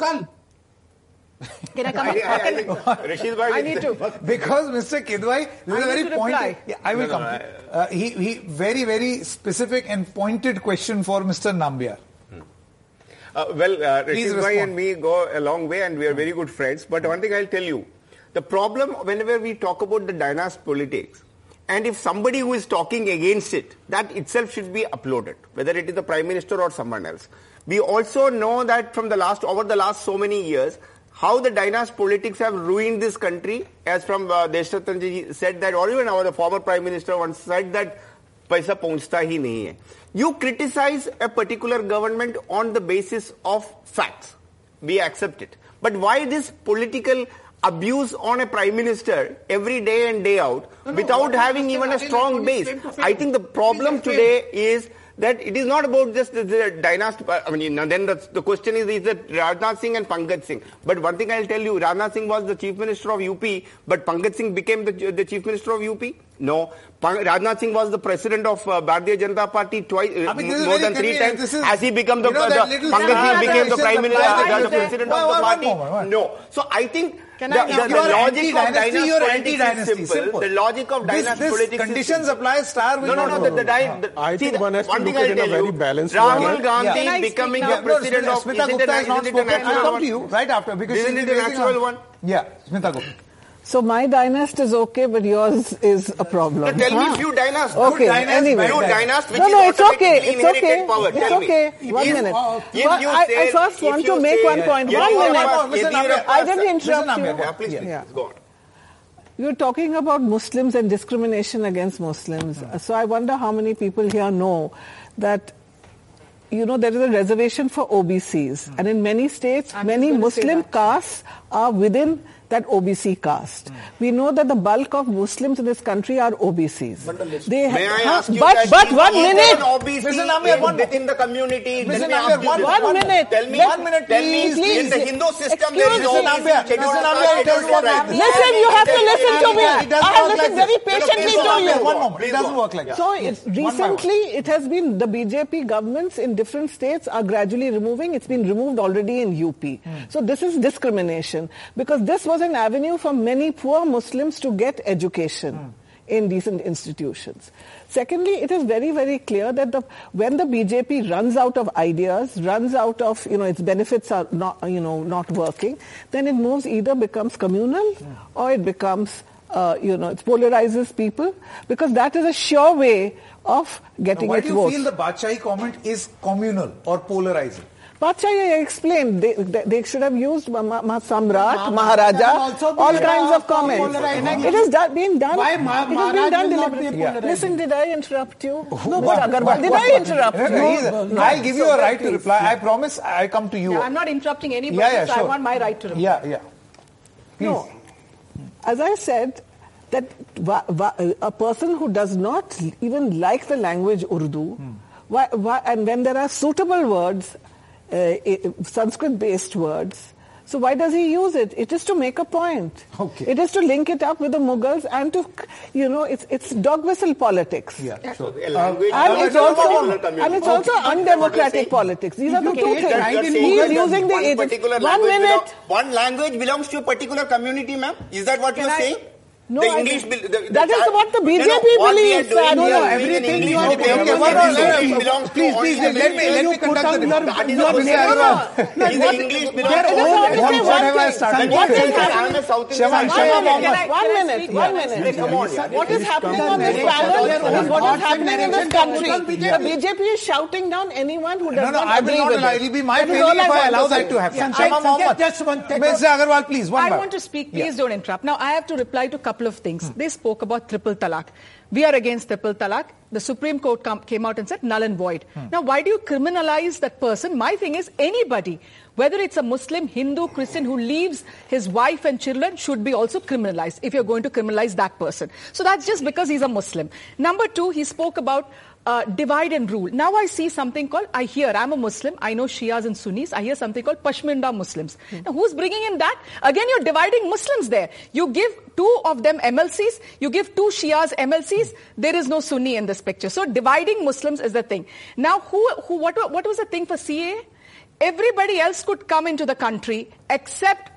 Can I come I, up? I, I think Rashid bhai, I need to. Because Mr. Kidwai, this is I a very pointed. Yeah, I will No, come. no, uh, he, he very very specific and pointed question for Mr. Nambiar. Uh, well, uh, Please Rashid bhai and me go a long way and we are very good friends. But one thing I'll tell you, the problem whenever we talk about the dynasty politics, and if somebody who is talking against it, that itself should be uploaded, whether it is the Prime Minister or someone else. We also know that from the last, over the last so many years, how the dynasty politics have ruined this country, as from uh, Deshratanji said that, or even our former Prime Minister once said that पैसा hi nahi hai. You criticize a particular government on the basis of facts, we accept it. But why this political abuse on a prime minister every day and day out no, without no, having even a strong base. I think the problem today is that it is not about just the, the dynasty. I mean, then the, the question is, is it Rajnath Singh and Pankaj Singh? But one thing I'll tell you, Rajnath Singh was the chief minister of UP, but Pankaj Singh became the, the chief minister of UP? No. Rajnath Singh was the president of uh, Bharatiya Janata Party twice, uh, I mean, more than three times. Is- As he became the, you know the, Pankaj Singh became the prime minister, the president of the party. No. So I think Can the, I- the, You the logic of anti-dynasty, dynasty you is anti-dynasty. simple. Simple. The logic of This- dynasty this politics is conditions apply, star will No, no, no. The, work. the, the, I see, think one has to one look at in a very you, balanced Rahul manner. Gandhi Yeah. Can I speak becoming now? the president of Smita isn't it Gupta has not isn't spoken. I'll come to you right after because Isn't she's it a raising natural one? Yeah, Smita Gupta. So my dynast is okay, but yours is a problem. Now tell me Huh? few dynasts. Okay, dynast, anyway. Few bad dynasts which No, is no, it's okay. It's okay. power. It's Tell me. okay. One If- minute. If Well, you I- I first want to make say- one point. Yeah, One minute. yeah, Mr. Yediyurappa- Nambiar, I didn't Mr. interrupt you. Nambiar, Yeah, please, please, Yeah. please, go on. You're talking about Muslims and discrimination against Muslims. Hmm. So I wonder how many people here know that you know there is a reservation for OBCs, hmm. and in many states, I'm many just going to say Muslim castes are within that OBC caste. We know that the bulk of Muslims in this country are OBCs. They May I huh, ask you but that but if one minute. OBC Mr. Nambiar, in- one- within the community. Mr. let me Nambiar, ask you one- minute. Tell me, Let- One minute, tell me, please. in the Hindu system Excuse there is me. no Mr. Nambiar, scheduled Mr. caste, Nambiar, it scheduled doesn't work tribe. like Listen, you have to listen to me. I have work like listened very patiently to you. One moment. It doesn't work like that. So it, by one. recently, it has been the BJP governments in different states are gradually removing. It's been removed already in UP. Hmm. So this is discrimination because this was an avenue for many poor Muslims to get education. In decent institutions. Secondly, it is very, very clear that the, when the BJP runs out of ideas, runs out of, you know, its benefits are not, you know, not working, then it moves either becomes communal or it becomes uh, you know, it polarizes people because that is a sure way of getting Now, why do you votes. feel the Badshahi comment is communal or polarizing? Bachaya explained they, they, they should have used Ma- Ma- Ma- Samrat, Ma- Maharaja, also all be, kinds of comments. polarizing. It is done, being done. Why Ma- it has been done will not be deliberately. polarizing? Listen, did I interrupt you? No, What? Agarwal, What? did What? I interrupt No, you? no, no. I'll give you a right to reply. I promise I come to you. Yeah, I'm not interrupting anybody, Yeah, yeah, so I want my right to reply. Yeah, yeah. Please. No. As I said, that wa- wa- a person who does not even like the language Urdu, Hmm. why, why, and when there are suitable words, Uh, Sanskrit-based words, so why does he use it? It is to make a point. Okay. It is to link it up with the Mughals and to, you know, it's it's dog whistle politics. Yeah, sure. A language And it's also and it's also undemocratic politics. These are the you two things. right in He is using the one agents. particular One language minute. belong- one language belongs to a particular community, ma'am. Is that what Can you're I- saying? No, the I- English. bel- the, the that is what the No, no, BJP what we believes, doing sir. here No, no, everything an you English are debate. doing- Okay, What one is more- English no, belongs to please, all please, let me- let me conduct the down debate. That is your- what your- we are no, no, Is the English belongs to all What- the- what- what have I started? What is happening? a South Indian. Shaman, I'm Shaman, a- Mohammed. One minute, one minute, speak? one Yeah. minute. Come on. What is happening on this panel have is what thoughts is and happening in this country. The BJP. BJP is shouting down anyone who does No, no, not agree not with allow. it. It will be my That is failing if I allow to that say. to happen. Yeah. Shama Sanket, Mohammed. just one- Mr. Agarwal, please, one I want to speak. Please don't interrupt. Now, I have to reply to a couple of things. They spoke about triple talaq. We are against triple talaq. The Supreme Court come, came out and said null and void. Hmm. Now, why do you criminalize that person? My thing is anybody, whether it's a Muslim, Hindu, Christian who leaves his wife and children should be also criminalized if you're going to criminalize that person. So that's just because he's a Muslim. Number two, he spoke about uh, divide and rule. Now I see something called, I hear, I'm a Muslim, I know Shias and Sunnis, I hear something called Pasmanda Muslims. Now who's bringing in that? Again, you're dividing Muslims there. You give two of them MLCs, you give two Shias MLCs, there is no Sunni in this picture. So dividing Muslims is the thing. Now who, who what, what was the thing for CA? Everybody else could come into the country except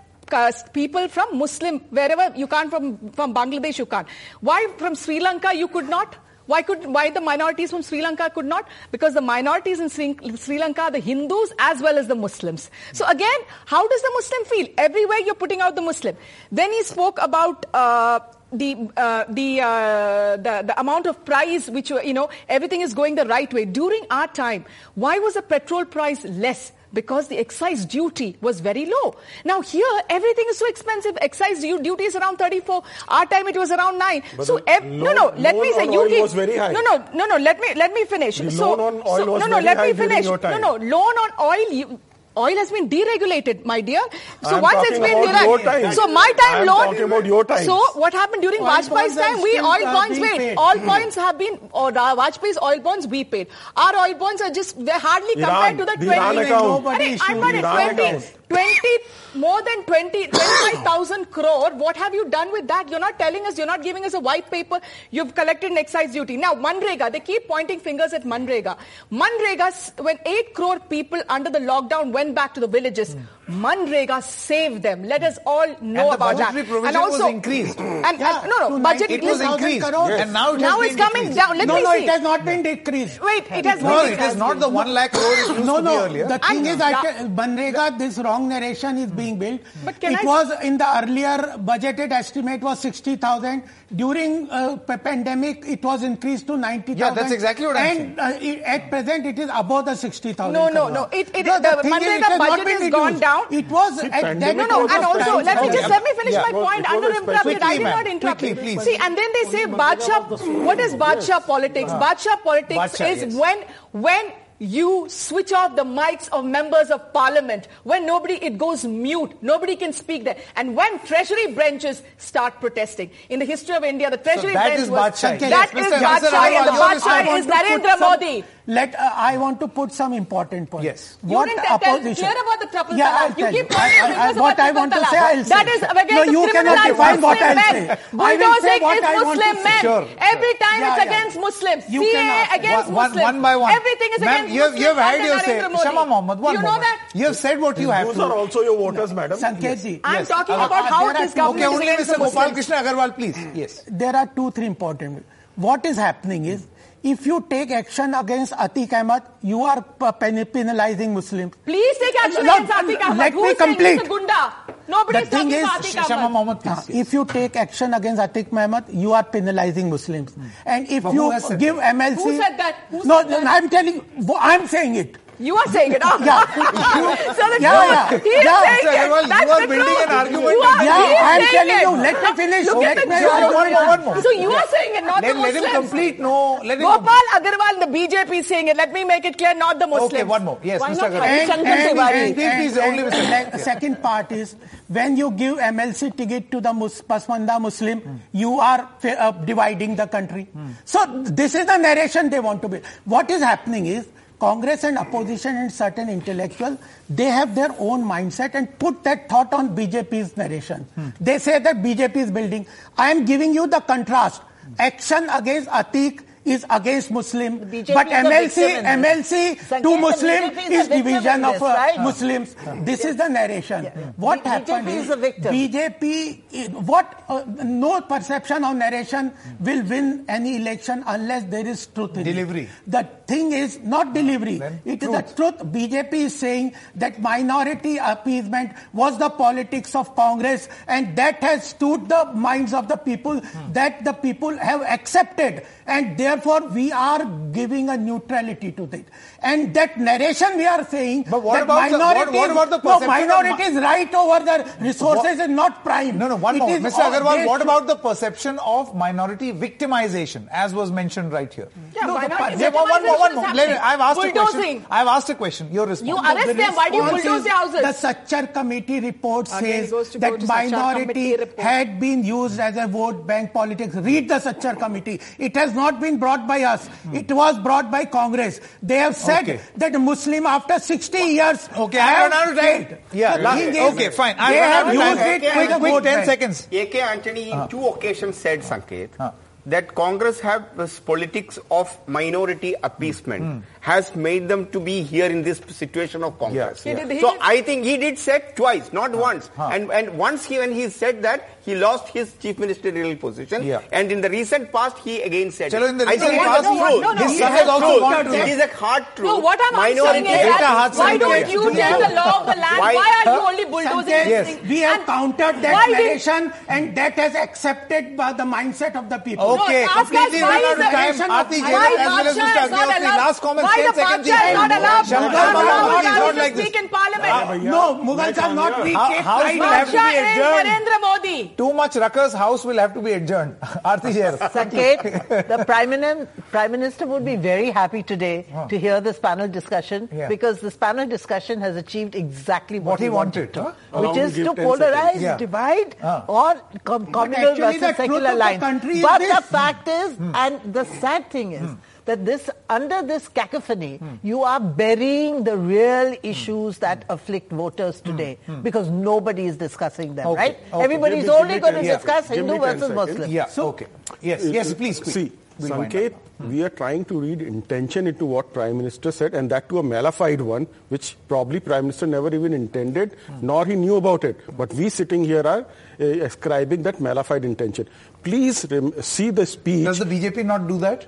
people from Muslim, wherever you can't from, from Bangladesh you can't. Why from Sri Lanka you could not? Why could why the minorities from Sri Lanka could not? Because the minorities in Sri, Sri Lanka the Hindus as well as the Muslims. So again, how does the Muslim feel? Everywhere you're putting out the Muslim. Then he spoke about uh, the uh, the, uh, the the amount of price which you know everything is going the right way. During our time, why was the petrol price less? Because the excise duty was very low. Now here, everything is so expensive. Excise duty is around 34. Our time it was around 9. But so ev- no, loan- no, let me say you oil give- was very high. No, no, no, no, let me, let me finish. The so, loan on oil so- was no, no, very let high me finish. No, no, loan on oil, you, Oil has been deregulated, my dear. So I'm once it's been deregulated. So my time I'm loan. talking about your time. So what happened during Oil Vajpayee's time? We oil bonds being wait. paid. All points have been or uh, Vajpayee's oil bonds we paid. Our oil bonds are just they're hardly compared to the the 20. Iran account. Nobody Arey, I'm not it. Iran 20, account. 20, more than 20, 25,000 crore. What have you done with that? You're not telling us, you're not giving us a white paper. You've collected an excise duty. Now, Manrega, they keep pointing fingers at Manrega. Manrega, when 8 crore people under the lockdown went back to the villages, Manrega saved them. Let us all know the about that. budgetary provision and also, was increased. And, and- no, no, to budget It was increased. crores. And now it now has it's been coming decreased. down. Let no, me no, see. it has not been decreased. Wait, it has No, been decreased. No, it is not the one lakh crore it used no, to be no. earlier. The thing And- is, I Yeah. tell- Banrega, this wrong narration is being built. But can it I- was in the earlier budgeted estimate was 60,000. During uh, pandemic, it was increased to 90,000. Yeah, that's exactly what I'm and, uh, at present, it is above the 60,000. No, no, no. It- it- No, the thing is, Manrega it has not budget been has gone reduced. Down. It was See, at that No, no, and also, price let me just, let me finish Yeah. my point. it I'm was interrupted. Quickly, I did not interrupt Quickly, you. please. See, and then they say Bacha, what is Bacha politics? Bacha politics Bacha, is yes. when, when you switch off the mics of members of parliament. When nobody, it goes mute. Nobody can speak there. And when treasury branches start protesting. In the history of India, the treasury that branch is was, Badshai. that Yes, is Mr. Mr. And the Agarwal, your Badshai is Narendra Modi. Let uh, I want to put some important points. Yes. You didn't tell- tell clear about the triple yeah, talaq. I'll You tell keep I- calling it I- because what I want to say, talaq. I'll say. That is against no, the you cannot criminalized define what Muslim I'll men. say. I will say Bulldozing what is I want to Muslim say. men. Sure. Every time Yeah, it's yeah. against Muslims. You CAA cannot- against one, one, Muslims. one by one. Everything is Ma'am, against you have, you have Muslims had under your say. Narendra Modi. Shama Mohammed, one You know moment. that? You have said what you have Those to. are also your voters, madam. Sanketji. I'm Yes. talking Uh, about uh, how there are this two- government Okay, is only against Mr. Gopal Muslims. Krishna Agarwal, please. Yes. there are two, three important. What is happening is, if you take action against Atiq Ahmad, you are penalizing Muslims. Please take action No, against Atiq Ahmad. let Who me is saying he's a complete. gunda? Nobody The thing is, Shama Ahmad. Mohammed, if you take action against Atiq Muhammad, you are penalizing Muslims. Hmm. And if But you give that? MLC, Who said that? Who no, said that? I'm telling, you, I'm saying it. You are saying it. Oh. Yeah. so the Yeah, truth. yeah. He is Yeah. saying Mr. it. Agarwal, That's you are the building truth. an argument. You are, Yeah, he is I'm saying telling it. you, let me finish. Look Let at the me- truth. one more, one more. So you are saying it, not Let, the let him complete. No, let him Gopal Agarwal, the BJP is saying it. Let me make it clear, not the Muslims. Okay, one more. Yes, Why Mr. not Agarwal. Hari Shankar Tiwari? Please, please, only Mr. and second part is when you give MLC ticket to the Mus- Pasmanda Muslim, you are fa- uh, dividing the country. So this is the narration they want to be. What is happening is Congress and opposition and certain intellectuals, they have their own mindset and put that thought on BJP's narration. Hmm. They say that BJP is building. I am giving you the contrast. Action against Atiq is against Muslim, but MLC, victim. MLC Sanket, to Muslim BJP is is division of this, uh, right? Muslims. This is the narration. What B- happened BJP is, is a victim. BJP, what, uh, no perception or narration will win any election unless there is truth in Delivery. it. The thing is not delivery. Then It is the truth. BJP is saying that minority appeasement was the politics of Congress and that has stood the minds of the people that the people have accepted and therefore we are giving a neutrality to it. And that narration we are saying But what that about the- what- what about the no, perception of minority is right over the resources and not prime. No, no, one It more. is Mr. Agarwal, what about the perception of minority victimization, as was mentioned right here? Yeah, No, the minority part- Yeah, one, one more, one more. victimization is Let. I've asked a question. I've asked a question. Your response. You arrest The them. Why do you bulldoze is their houses? The Sachar committee report Again, says it goes to go that minority had been used as a vote bank politics. Read the Sachar committee. It has not been brought by us. Hmm. It was brought by Congress. They have said Okay. that Muslim after 60 years Okay, I've run out of time. Yeah, The la- is, okay, fine. I've They run have used it Okay, Quick, quick, 10 seconds. A.K. Antony in uh. two occasions said, Sanket, uh. That Congress have this politics of minority appeasement hmm. has made them to be here in this situation of Congress. Yeah, yeah. Did- So did- I think he did said twice, not once. And and once he when he said that he lost his chief ministerial position. Yeah. And in the recent past he again said. Chalo, it. in the I recent think it past, is no, true. no, no. This He is has a also truth. gone to- It is a hard truth. No, what I'm answering Minority- is Data that why don't you Yeah. tell the law of the land? Why- Why, are you only bulldozing Sanket, this we have And countered that why narration and that has accepted by the mindset of the people. Okay, No, completely why run out of the time. Aarti Jain as well as Mr. is not Agnihotri. allowed- Last comment, Why 10 the seconds. Badshah is not allowed Shama not Mohammed, not to like this. speak in parliament? No, Mughals are not. We How- keep will have to be is adjourned. Narendra Modi. Too much ruckus, house will have to be adjourned. Aarti Jain. Sanket, the Prime, Minister would be very happy today to hear this panel discussion because this panel discussion has achieved exactly what, What he wanted, to, huh? which Allow is to to give 10 polarize. Yeah. divide, Ah. or com- communal versus secular of lines. But the fact is, and the sad thing is, that this under this cacophony, you are burying the real issues that afflict voters today because nobody is discussing them, Okay, right? okay. Everybody is only give going to 10 discuss Hindu me 10 versus. Muslim. Yeah, okay. Yes, yes, uh, please, uh, quick. See, We'll wind Sanket, we are trying to read intention into what Prime Minister said, and that to a malafide one, which probably Prime Minister never even intended, nor he knew about it. But we sitting here are uh, ascribing that malafide intention. Please rem- see the speech. Does the BJP not do that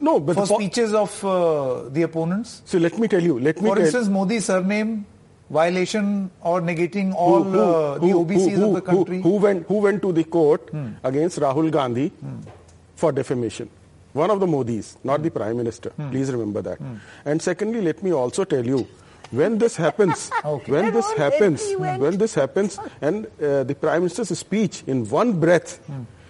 no, but for the po- speeches of uh, the opponents? So let me tell you. Let me For instance, Modi's surname violation or negating all uh, the OBCs who- of the country. Who, went, who went to the court against Rahul Gandhi for defamation? One of the Modis, not the Prime Minister. Please remember that. And secondly, let me also tell you, when this happens, when this happens, when this happens, and uh, the Prime Minister's speech in one breath,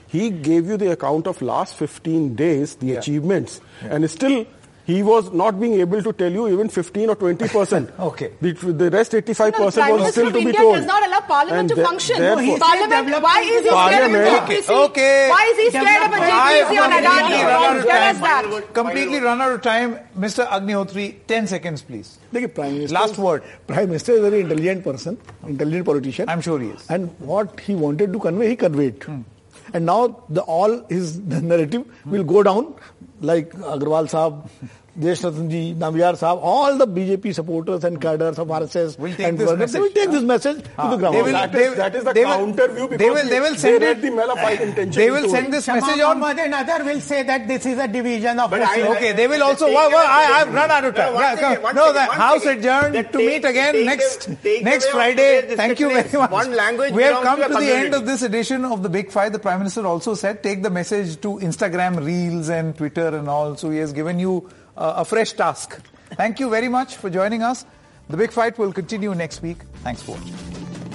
he gave you the account of last 15 days, the achievements, and still he was not being able to tell you even 15 or 20 percent. okay. The, the rest 85 no, percent was still to India be told. India does not allow Parliament and to the, No Parliament, why is he scared of a JPC? Okay. Why is he scared of a JPC on Adani? Completely run out of time. Mr. Agnihotri, 10 seconds, please. Look, Prime Minister. Last word. Prime Minister is a very intelligent person, intelligent politician. I'm sure he is. And what he wanted to convey, he conveyed. Hmm and now the all his the narrative will go down like agarwal saab Desh ji, Nambiar Saab, all the BJP supporters and cadres of RSS Will take and this workers, they will take this message to Ah, the ground. they will- that, they- is, that is the they will- view because they will- they will send read it- the Malafide intention. They will send this message on. Mohammed and other will say that this is a division of But I- Okay, they will also. Well, well, I, I've run out of time. No, Yeah, second, no, second, the one House second. adjourned That to take- meet again take next take next Friday. Thank you very much. one language we have come to to the the end of this edition of the Big Fight. The Prime Minister also said take the message to Instagram Reels and Twitter and all. So he has given you uh, a fresh task. Thank you very much for joining us. The Big Fight will continue next week. Thanks for watching.